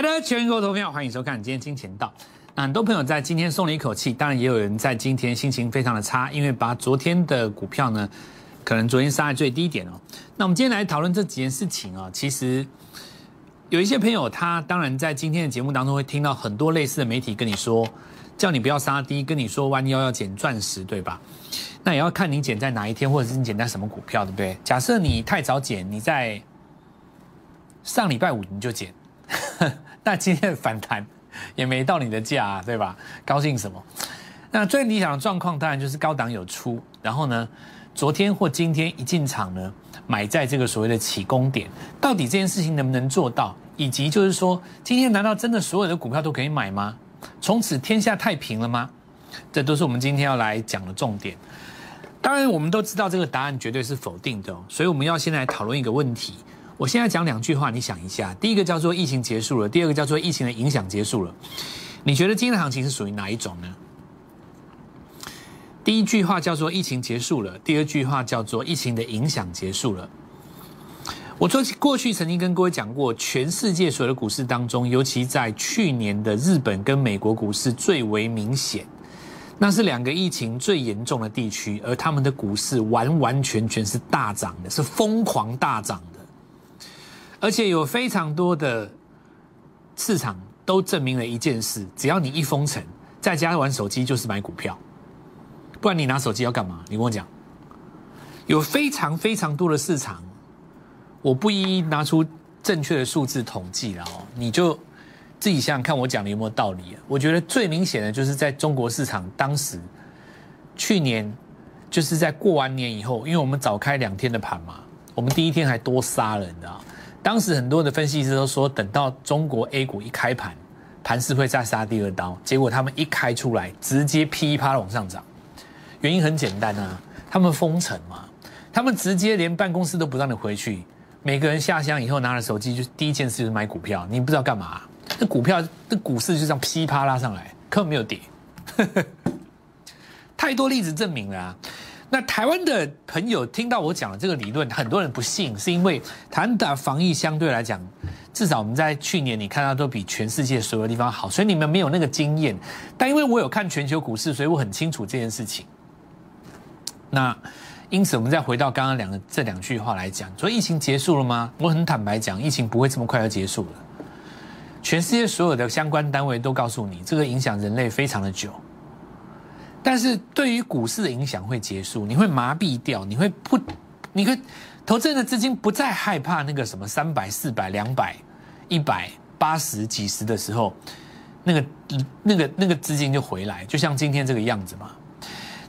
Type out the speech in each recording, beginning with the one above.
亲爱的全国投票，欢迎收看今天金钱道。很多朋友在今天松了一口气，当然也有人在今天心情非常的差，因为把昨天的股票呢，可能昨天杀在最低点哦。那我们今天来讨论这几件事情啊，其实有一些朋友他当然在今天的节目当中会听到很多类似的媒体跟你说，叫你不要杀低，跟你说弯腰要捡钻石，对吧？那也要看你捡在哪一天，或者是你捡在什么股票，对不对？假设你太早捡，你在上礼拜五你就捡。那今天的反弹也没到你的价，对吧？高兴什么？那最理想的状况当然就是高档有出，然后呢，昨天或今天一进场呢，买在这个所谓的起攻点，到底这件事情能不能做到？以及就是说，今天难道真的所有的股票都可以买吗？从此天下太平了吗？这都是我们今天要来讲的重点。当然，我们都知道这个答案绝对是否定的，所以我们要先来讨论一个问题。我现在讲两句话，你想一下。第一个叫做疫情结束了，第二个叫做疫情的影响结束了。你觉得今天的行情是属于哪一种呢？第一句话叫做疫情结束了，第二句话叫做疫情的影响结束了。我说过去曾经跟各位讲过，全世界所有的股市当中，尤其在去年的日本跟美国股市最为明显，那是两个疫情最严重的地区，而他们的股市完完全全是大涨的，是疯狂大涨的。而且有非常多的市场都证明了一件事：只要你一封城，在家玩手机就是买股票，不然你拿手机要干嘛？你跟我讲。有非常非常多的市场，我不一一拿出正确的数字统计了哦，你就自己想想看，我讲的有没有道理？我觉得最明显的就是在中国市场，当时去年就是在过完年以后，因为我们早开两天的盘嘛，我们第一天还多杀了，你知道。当时很多的分析师都说，等到中国 A 股一开盘，盘势会再杀第二刀。结果他们一开出来，直接噼啪往上涨。原因很简单啊，他们封城嘛，他们直接连办公室都不让你回去，每个人下乡以后拿了手机，就第一件事就是买股票。你不知道干嘛？那股票，那股市就这样噼啪拉上来，根本没有跌。太多例子证明了。那台湾的朋友听到我讲的这个理论，很多人不信，是因为台湾的防疫相对来讲，至少我们在去年你看到都比全世界所有地方好，所以你们没有那个经验。但因为我有看全球股市，所以我很清楚这件事情。那因此，我们再回到刚刚两个这两句话来讲，说疫情结束了吗？我很坦白讲，疫情不会这么快要结束了。全世界所有的相关单位都告诉你，这个影响人类非常的久。但是对于股市的影响会结束，你会麻痹掉，你会不，你会投资人的资金不再害怕那个什么三百、四百、两百、一百、八十、几十的时候，那个那个那个资金就回来，就像今天这个样子嘛。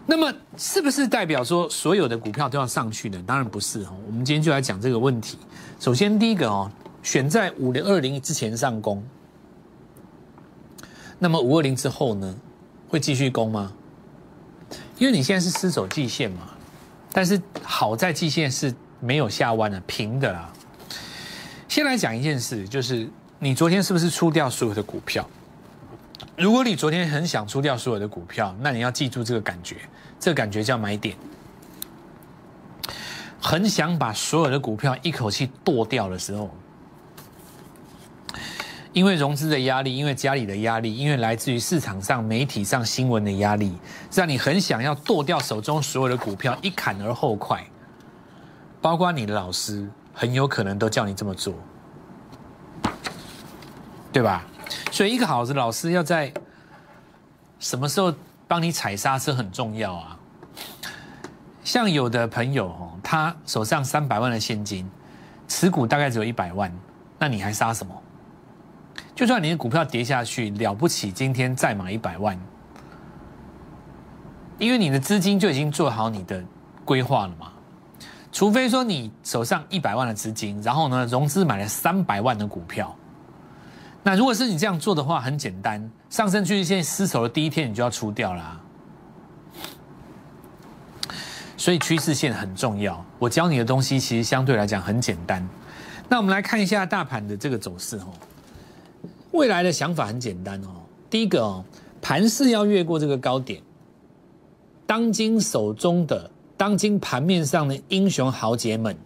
那么是不是代表说所有的股票都要上去呢？当然不是哦。我们今天就来讲这个问题。首先第一个哦，选在五零二零之前上攻，那么五二零之后呢，会继续攻吗？因为你现在是失守季线嘛，但是好在季线是没有下弯的，平的啦。先来讲一件事，就是你昨天是不是出掉所有的股票？如果你昨天很想出掉所有的股票，那你要记住这个感觉，这个感觉叫买点。很想把所有的股票一口气剁掉的时候。因为融资的压力，因为家里的压力，因为来自于市场上、媒体上新闻的压力，让你很想要剁掉手中所有的股票，一砍而后快。包括你的老师，很有可能都叫你这么做，对吧？所以，一个好的老师要在什么时候帮你踩刹车很重要啊。像有的朋友哦，他手上三百万的现金，持股大概只有一百万，那你还杀什么？就算你的股票跌下去了不起，今天再买一百万，因为你的资金就已经做好你的规划了嘛。除非说你手上一百万的资金，然后呢融资买了三百万的股票，那如果是你这样做的话，很简单，上升趋势线失守的第一天你就要出掉啦。所以趋势线很重要。我教你的东西其实相对来讲很简单。那我们来看一下大盘的这个走势哦。未来的想法很简单哦，第一个哦，盘势要越过这个高点，当今手中的当今盘面上的英雄豪杰们，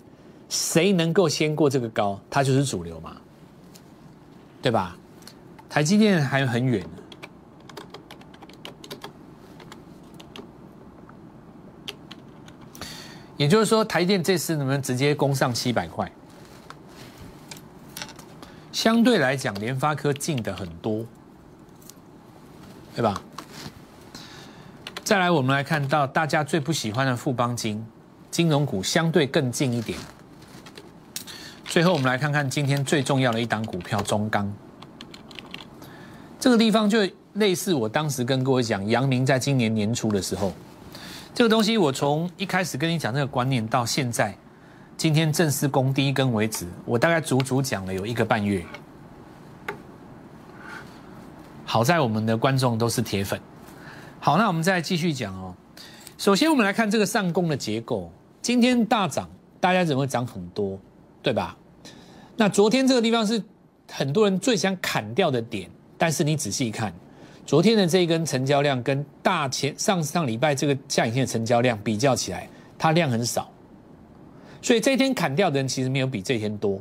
谁能够先过这个高，他就是主流嘛，对吧？台积电还很远。也就是说，台电这次能不能直接攻上七百块？相对来讲，联发科近的很多，对吧？再来，我们来看到大家最不喜欢的富邦金金融股，相对更近一点。最后，我们来看看今天最重要的一档股票中钢。这个地方就类似我当时跟各位讲，阳明在今年年初的时候。这个东西，我从一开始跟你讲这个观念，到现在今天正式攻第一根为止，我大概足足讲了有一个半月。好在我们的观众都是铁粉。好，那我们再继续讲哦。首先，我们来看这个上攻的结构，今天大涨，大家怎么会涨很多，对吧？那昨天这个地方是很多人最想砍掉的点，但是你仔细看。昨天的这一根成交量跟大前上上礼拜这个下影线的成交量比较起来，它量很少，所以这一天砍掉的人其实没有比这一天多。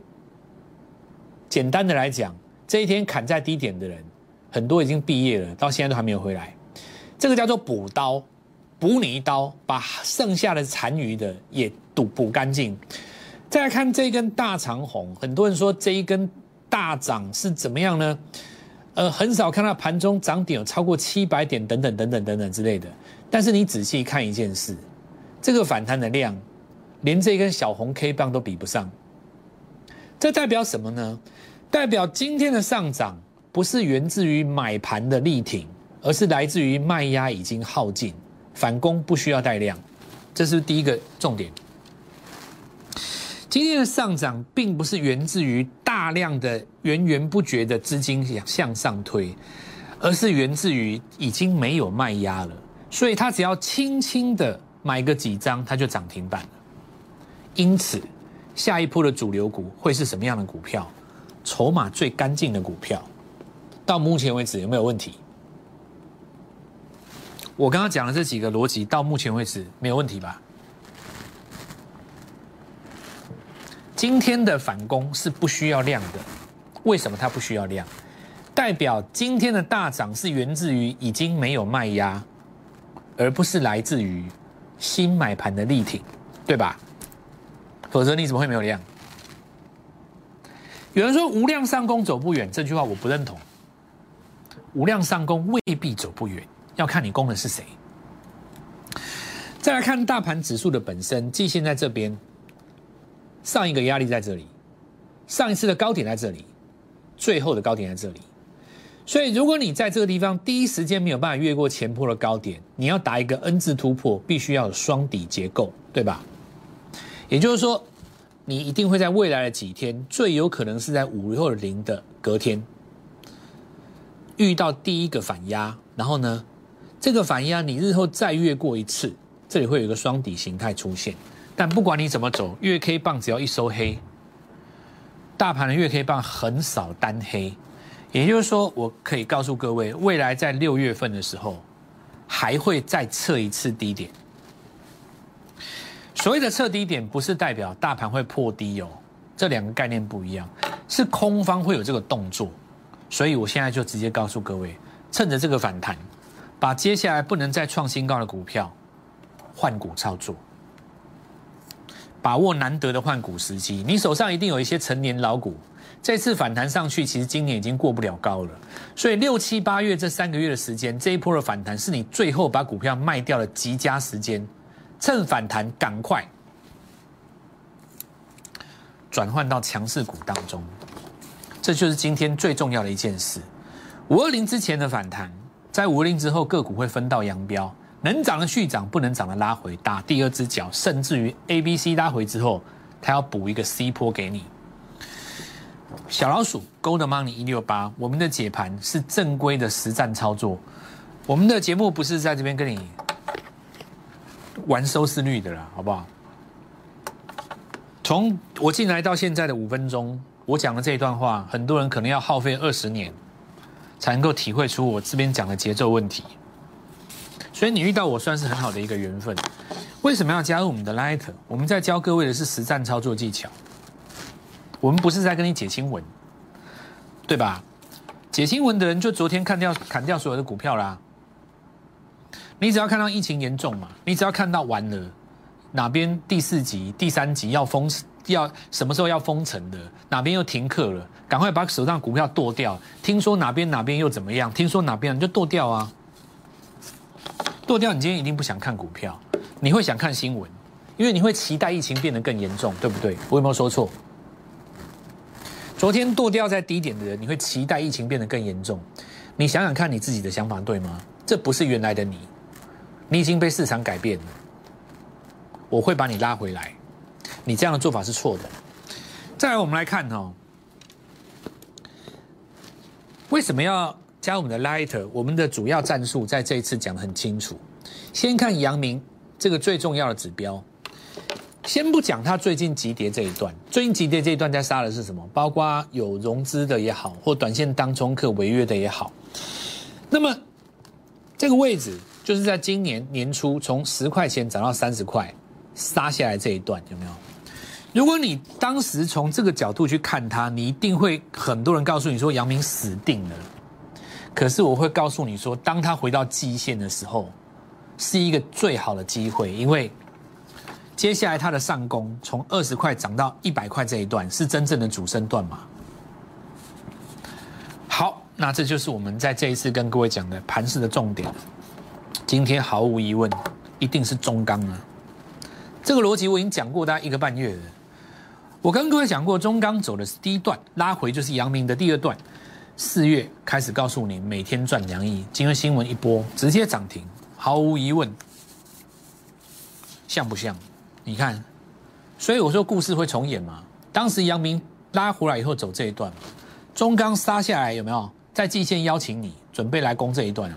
简单的来讲，这一天砍在低点的人，很多已经毕业了，到现在都还没有回来。这个叫做补刀，补你一刀，把剩下的残余的也补补干净。再来看这一根大长红，很多人说这一根大涨是怎么样呢？呃，很少看到盘中涨点有超过七百点等等等等等等之类的。但是你仔细看一件事，这个反弹的量，连这根小红 K 棒都比不上。这代表什么呢？代表今天的上涨不是源自于买盘的力挺，而是来自于卖压已经耗尽，反攻不需要带量。这是第一个重点。今天的上涨并不是源自于大量的源源不绝的资金向上推，而是源自于已经没有卖压了，所以它只要轻轻的买个几张，它就涨停板了。因此，下一波的主流股会是什么样的股票？筹码最干净的股票，到目前为止有没有问题？我刚刚讲的这几个逻辑，到目前为止没有问题吧？今天的反攻是不需要量的，为什么它不需要量？代表今天的大涨是源自于已经没有卖压，而不是来自于新买盘的力挺，对吧？否则你怎么会没有量？有人说无量上攻走不远，这句话我不认同。无量上攻未必走不远，要看你攻的是谁。再来看大盘指数的本身，季线在这边。上一个压力在这里，上一次的高点在这里，最后的高点在这里，所以如果你在这个地方第一时间没有办法越过前坡的高点，你要打一个 N 字突破，必须要有双底结构，对吧？也就是说，你一定会在未来的几天，最有可能是在五六零的隔天，遇到第一个反压，然后呢，这个反压你日后再越过一次，这里会有一个双底形态出现。但不管你怎么走，月 K 棒只要一收黑，大盘的月 K 棒很少单黑，也就是说，我可以告诉各位，未来在六月份的时候，还会再测一次低点。所谓的测低点，不是代表大盘会破低哦，这两个概念不一样，是空方会有这个动作，所以我现在就直接告诉各位，趁着这个反弹，把接下来不能再创新高的股票换股操作。把握难得的换股时机，你手上一定有一些成年老股。这次反弹上去，其实今年已经过不了高了。所以六七八月这三个月的时间，这一波的反弹是你最后把股票卖掉的极佳时间。趁反弹赶快转换到强势股当中，这就是今天最重要的一件事。五二零之前的反弹，在五二零之后个股会分道扬镳。能涨的续涨，不能涨的拉回，打第二只脚，甚至于 A、B、C 拉回之后，它要补一个 C 波给你。小老鼠 Gold Money 一六八，我们的解盘是正规的实战操作，我们的节目不是在这边跟你玩收视率的啦，好不好？从我进来到现在的五分钟，我讲的这一段话，很多人可能要耗费二十年，才能够体会出我这边讲的节奏问题。所以你遇到我算是很好的一个缘分。为什么要加入我们的 Light？我们在教各位的是实战操作技巧，我们不是在跟你解新闻，对吧？解新闻的人就昨天看掉砍掉所有的股票啦。你只要看到疫情严重嘛，你只要看到完了哪边第四级、第三级要封，要什么时候要封城的，哪边又停课了，赶快把手上股票剁掉。听说哪边哪边又怎么样？听说哪边你就剁掉啊，剁掉。你今天一定不想看股票，你会想看新闻，因为你会期待疫情变得更严重，对不对？我有没有说错？昨天剁掉在低点的人，你会期待疫情变得更严重？你想想看你自己的想法对吗？这不是原来的你，你已经被市场改变了。我会把你拉回来，你这样的做法是错的。再来，我们来看哦，为什么要加我们的 Lighter？我们的主要战术在这一次讲的很清楚。先看阳明这个最重要的指标。先不讲它最近急跌这一段，最近急跌这一段在杀的是什么？包括有融资的也好，或短线当中客违约的也好。那么这个位置就是在今年年初从十块钱涨到三十块杀下来这一段，有没有？如果你当时从这个角度去看它，你一定会很多人告诉你说杨明死定了。可是我会告诉你说，当他回到季线的时候，是一个最好的机会，因为。接下来它的上攻从二十块涨到一百块这一段是真正的主升段吗？好，那这就是我们在这一次跟各位讲的盘势的重点。今天毫无疑问一定是中钢啊，这个逻辑我已经讲过大概一个半月了。我跟各位讲过，中钢走的是第一段，拉回就是阳明的第二段。四月开始告诉你每天赚两亿，今天新闻一波直接涨停，毫无疑问，像不像？你看，所以我说故事会重演嘛。当时杨明拉回来以后走这一段，中钢杀下来有没有在季线邀请你准备来攻这一段啊？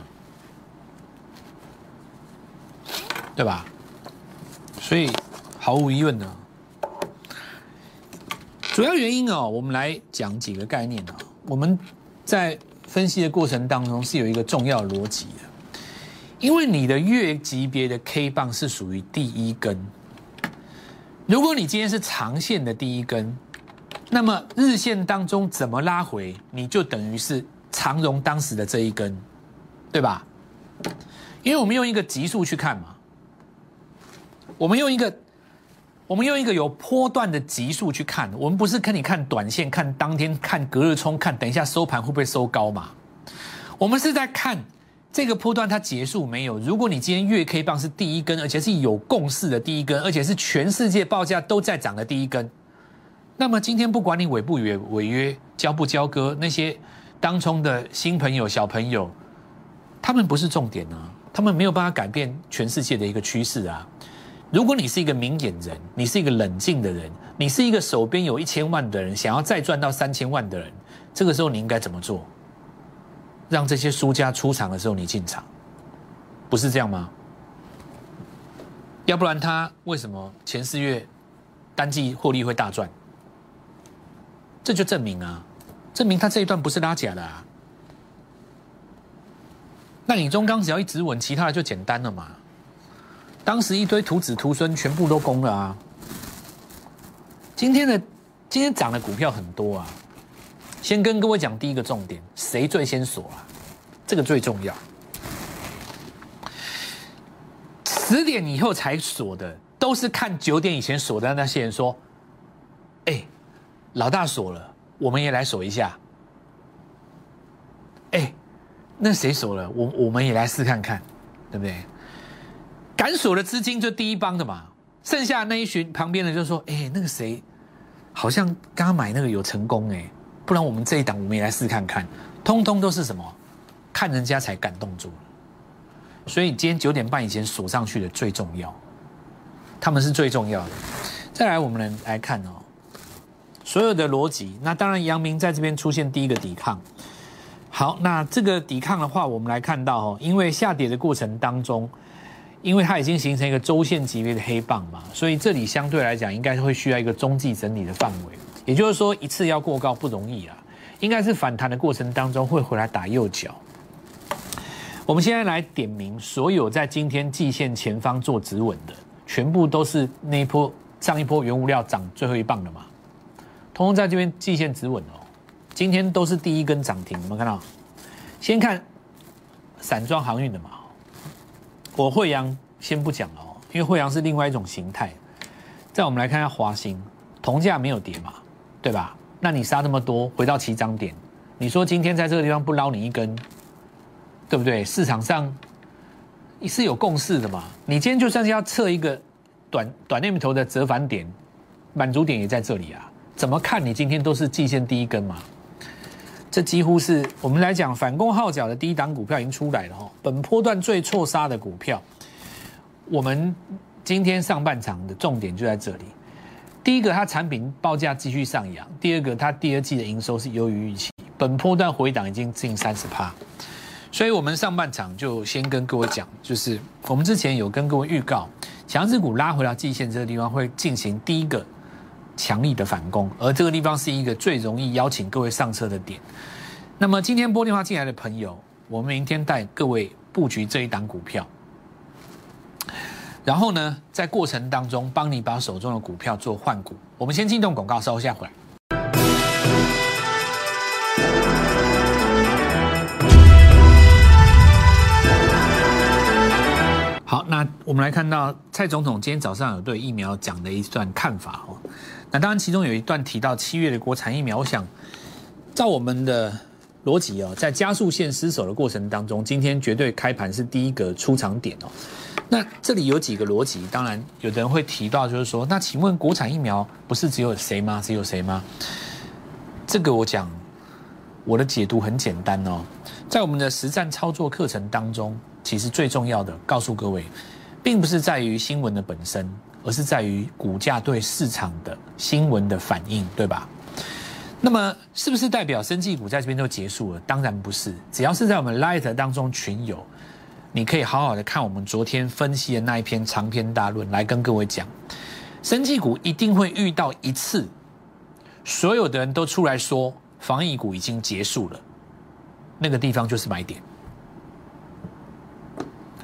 对吧？所以毫无疑问呢，主要原因哦，我们来讲几个概念啊。我们在分析的过程当中是有一个重要逻辑的，因为你的月级别的 K 棒是属于第一根。如果你今天是长线的第一根，那么日线当中怎么拉回，你就等于是长荣当时的这一根，对吧？因为我们用一个级数去看嘛，我们用一个我们用一个有波段的级数去看，我们不是跟你看短线，看当天，看隔日冲，看等一下收盘会不会收高嘛？我们是在看。这个波段它结束没有？如果你今天月 K 棒是第一根，而且是有共识的第一根，而且是全世界报价都在涨的第一根，那么今天不管你违不违违约、交不交割，那些当冲的新朋友、小朋友，他们不是重点啊，他们没有办法改变全世界的一个趋势啊。如果你是一个明眼人，你是一个冷静的人，你是一个手边有一千万的人，想要再赚到三千万的人，这个时候你应该怎么做？让这些输家出场的时候你进场，不是这样吗？要不然他为什么前四月单季获利会大赚？这就证明啊，证明他这一段不是拉假的啊。那你中钢只要一直稳，其他的就简单了嘛。当时一堆徒子徒孙全部都攻了啊。今天的今天涨的股票很多啊。先跟各位讲第一个重点，谁最先锁啊？这个最重要。十点以后才锁的，都是看九点以前锁的那些人说：“哎，老大锁了，我们也来锁一下。”哎，那谁锁了？我我们也来试看看，对不对？敢锁的资金就第一帮的嘛，剩下那一群旁边的就说：“哎，那个谁，好像刚刚买那个有成功哎。”不然我们这一档我们也来试看看，通通都是什么？看人家才感动住。所以今天九点半以前锁上去的最重要，他们是最重要的。再来，我们来来看哦，所有的逻辑。那当然，阳明在这边出现第一个抵抗。好，那这个抵抗的话，我们来看到哦，因为下跌的过程当中，因为它已经形成一个周线级别的黑棒嘛，所以这里相对来讲应该会需要一个中继整理的范围。也就是说，一次要过高不容易啊，应该是反弹的过程当中会回来打右脚。我们现在来点名所有在今天季线前方做止稳的，全部都是那一波上一波原物料涨最后一棒的嘛，通通在这边季线止稳哦。今天都是第一根涨停，有没有看到？先看散装航运的嘛，我惠阳先不讲了哦，因为惠阳是另外一种形态。再我们来看下华兴，同价没有跌嘛，对吧？那你杀那么多，回到起涨点，你说今天在这个地方不捞你一根，对不对？市场上你是有共识的嘛？你今天就算是要测一个短短链头的折返点，满足点也在这里啊。怎么看你今天都是季线第一根嘛？这几乎是我们来讲反攻号角的第一档股票已经出来了哈。本波段最错杀的股票，我们今天上半场的重点就在这里。第一个，它产品报价继续上扬；第二个，它第二季的营收是优于预期。本波段回档已经近三十趴，所以我们上半场就先跟各位讲，就是我们之前有跟各位预告，强势股拉回到季线这个地方会进行第一个。强力的反攻，而这个地方是一个最容易邀请各位上车的点。那么今天拨电话进来的朋友，我们明天带各位布局这一档股票，然后呢，在过程当中帮你把手中的股票做换股。我们先进动广告，稍后下回来。好，那我们来看到蔡总统今天早上有对疫苗讲的一段看法哦。那当然，其中有一段提到七月的国产疫苗，我想照我们的逻辑哦，在加速线失守的过程当中，今天绝对开盘是第一个出场点哦。那这里有几个逻辑，当然有的人会提到，就是说，那请问国产疫苗不是只有谁吗？只有谁吗？这个我讲我的解读很简单哦，在我们的实战操作课程当中，其实最重要的告诉各位，并不是在于新闻的本身。而是在于股价对市场的新闻的反应，对吧？那么是不是代表生技股在这边就结束了？当然不是。只要是在我们 Light 当中群友，你可以好好的看我们昨天分析的那一篇长篇大论，来跟各位讲，生技股一定会遇到一次，所有的人都出来说防疫股已经结束了，那个地方就是买点。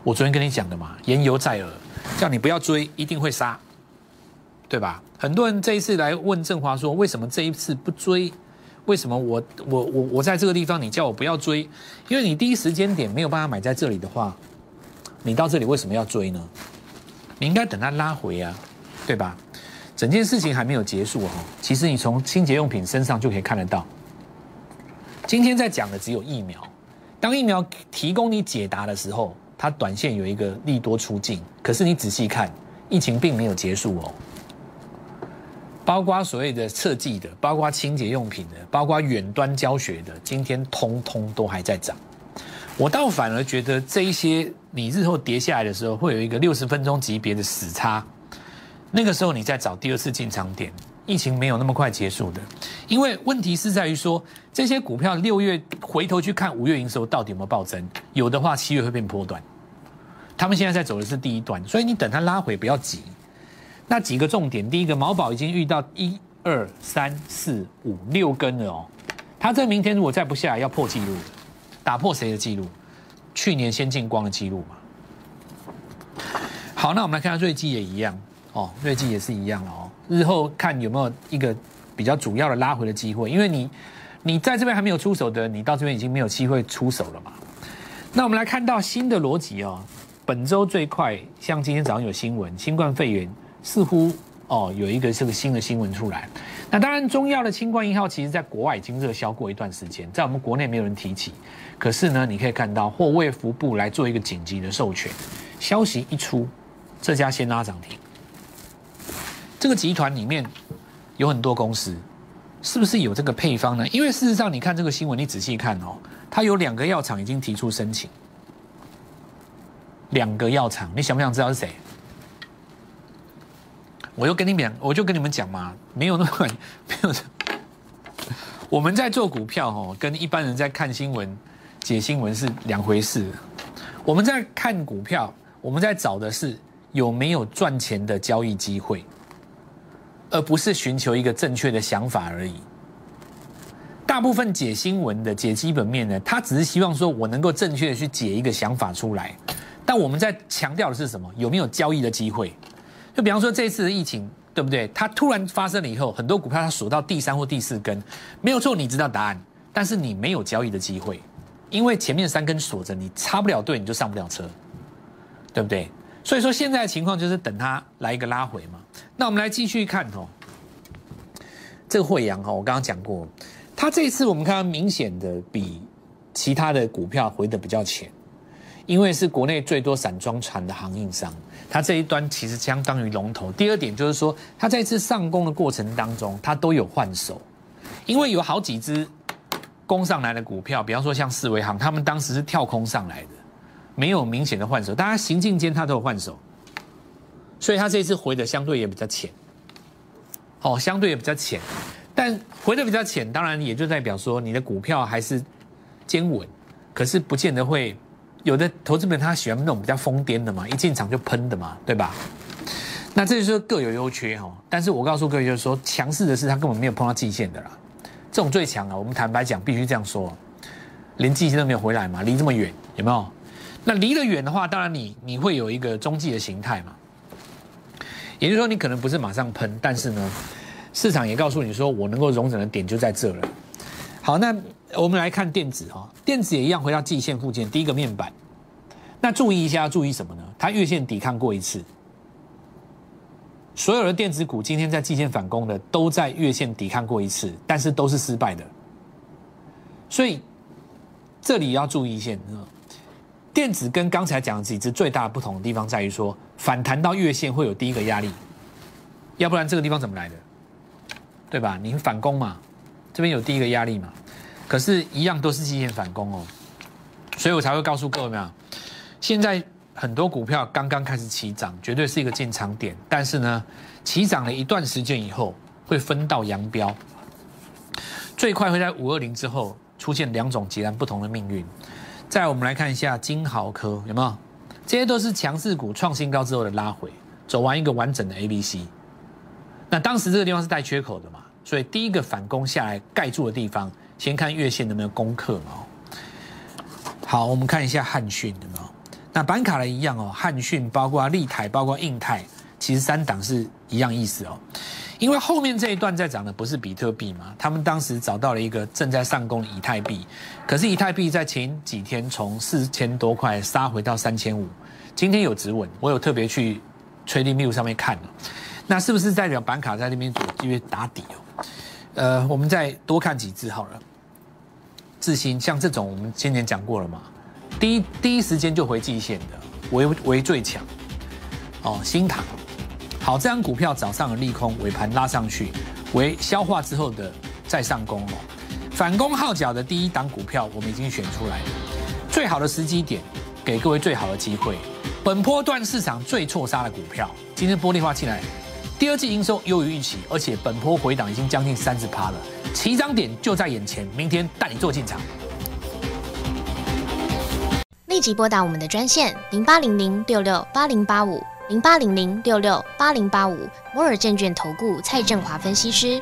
我昨天跟你讲的嘛，言犹在耳。叫你不要追，一定会杀，对吧？很多人这一次来问振华说，为什么这一次不追？为什么我我我我在这个地方，你叫我不要追？因为你第一时间点没有办法买在这里的话，你到这里为什么要追呢？你应该等它拉回啊，对吧？整件事情还没有结束哦。其实你从清洁用品身上就可以看得到，今天在讲的只有疫苗，当疫苗提供你解答的时候。它短线有一个利多出境，可是你仔细看，疫情并没有结束哦。包括所谓的测计的，包括清洁用品的，包括远端教学的，今天通通都还在涨。我倒反而觉得这一些你日后跌下来的时候，会有一个六十分钟级别的死叉，那个时候你再找第二次进场点。疫情没有那么快结束的，因为问题是在于说这些股票六月回头去看五月营收到底有没有暴增，有的话七月会变波段。他们现在在走的是第一段，所以你等它拉回不要急。那几个重点，第一个，毛宝已经遇到一二三四五六根了哦，它这明天如果再不下来，要破纪录打破谁的纪录？去年先进光的纪录嘛。好，那我们来看下瑞基也一样哦，瑞基也是一样哦，日后看有没有一个比较主要的拉回的机会，因为你你在这边还没有出手的，你到这边已经没有机会出手了嘛。那我们来看到新的逻辑哦。本周最快，像今天早上有新闻，新冠肺炎似乎哦有一个这个新的新闻出来。那当然，中药的清冠一号其实在国外已经热销过一段时间，在我们国内没有人提起。可是呢，你可以看到或卫服部来做一个紧急的授权，消息一出，这家先拉涨停。这个集团里面有很多公司，是不是有这个配方呢？因为事实上，你看这个新闻，你仔细看哦，它有两个药厂已经提出申请。两个药厂，你想不想知道是谁？我就跟你们，我就跟你们讲嘛，没有那么 没有。我们在做股票哦，跟一般人在看新闻、解新闻是两回事。我们在看股票，我们在找的是有没有赚钱的交易机会，而不是寻求一个正确的想法而已。大部分解新闻的、解基本面的，他只是希望说我能够正确的去解一个想法出来。但我们在强调的是什么？有没有交易的机会？就比方说这次的疫情，对不对？它突然发生了以后，很多股票它锁到第三或第四根，没有错，你知道答案，但是你没有交易的机会，因为前面三根锁着，你插不了队，你就上不了车，对不对？所以说现在的情况就是等它来一个拉回嘛。那我们来继续看哦，这个惠阳哈，我刚刚讲过，它这次我们看到明显的比其他的股票回的比较浅，因为是国内最多散装船的航运商。它这一端其实相当于龙头。第二点就是说，它在次上攻的过程当中，它都有换手，因为有好几只攻上来的股票，比方说像四维行，他们当时是跳空上来的，没有明显的换手，大家行进间它都有换手，所以它这次回的相对也比较浅，哦，相对也比较浅，但回的比较浅，当然也就代表说你的股票还是坚稳，可是不见得会。有的投资人他喜欢那种比较疯癫的嘛，一进场就喷的嘛，对吧？那这就是各有优缺哦。但是我告诉各位，就是说强势的是他根本没有碰到季线的啦。这种最强啊，我们坦白讲，必须这样说，连季线都没有回来嘛，离这么远，有没有？那离得远的话，当然你你会有一个中继的形态嘛。也就是说，你可能不是马上喷，但是呢，市场也告诉你说，我能够容忍的点就在这了。好，那。我们来看电子哈，电子也一样回到季线附近，第一个面板。那注意一下，注意什么呢？它月线抵抗过一次，所有的电子股今天在季线反攻的，都在月线抵抗过一次，但是都是失败的。所以这里要注意一下，电子跟刚才讲的几只最大的不同的地方在于说，反弹到月线会有第一个压力，要不然这个地方怎么来的？对吧？你反攻嘛，这边有第一个压力嘛。可是，一样都是季线反攻哦，所以我才会告诉各位啊，现在很多股票刚刚开始起涨，绝对是一个进场点。但是呢，起涨了一段时间以后，会分道扬镳，最快会在五二零之后出现两种截然不同的命运。再我们来看一下金豪科有没有？这些都是强势股创新高之后的拉回，走完一个完整的 A B C。那当时这个地方是带缺口的嘛，所以第一个反攻下来盖住的地方。先看月线能不能攻克嘛？好，我们看一下汉讯有没有？那板卡的一样哦，汉讯包括立台，包括印泰，其实三档是一样意思哦。因为后面这一段在涨的不是比特币嘛？他们当时找到了一个正在上攻的以太币，可是以太币在前几天从四千多块杀回到三千五，今天有止稳，我有特别去 Trading View 上面看了，那是不是代表板卡在那边因为打底哦？呃，我们再多看几只好了。智新像这种，我们今年讲过了嘛？第一第一时间就回季线的，为为最强。哦，新塘，好，这张股票早上的利空，尾盘拉上去，为消化之后的再上攻哦。反攻号角的第一档股票，我们已经选出来。最好的时机点，给各位最好的机会。本波段市场最错杀的股票，今天玻璃化进来，第二季营收优于预期，而且本波回档已经将近三十趴了。起涨点就在眼前，明天带你做进场。立即拨打我们的专线零八零零六六八零八五零八零零六六八零八五摩尔证券投顾蔡振华分析师。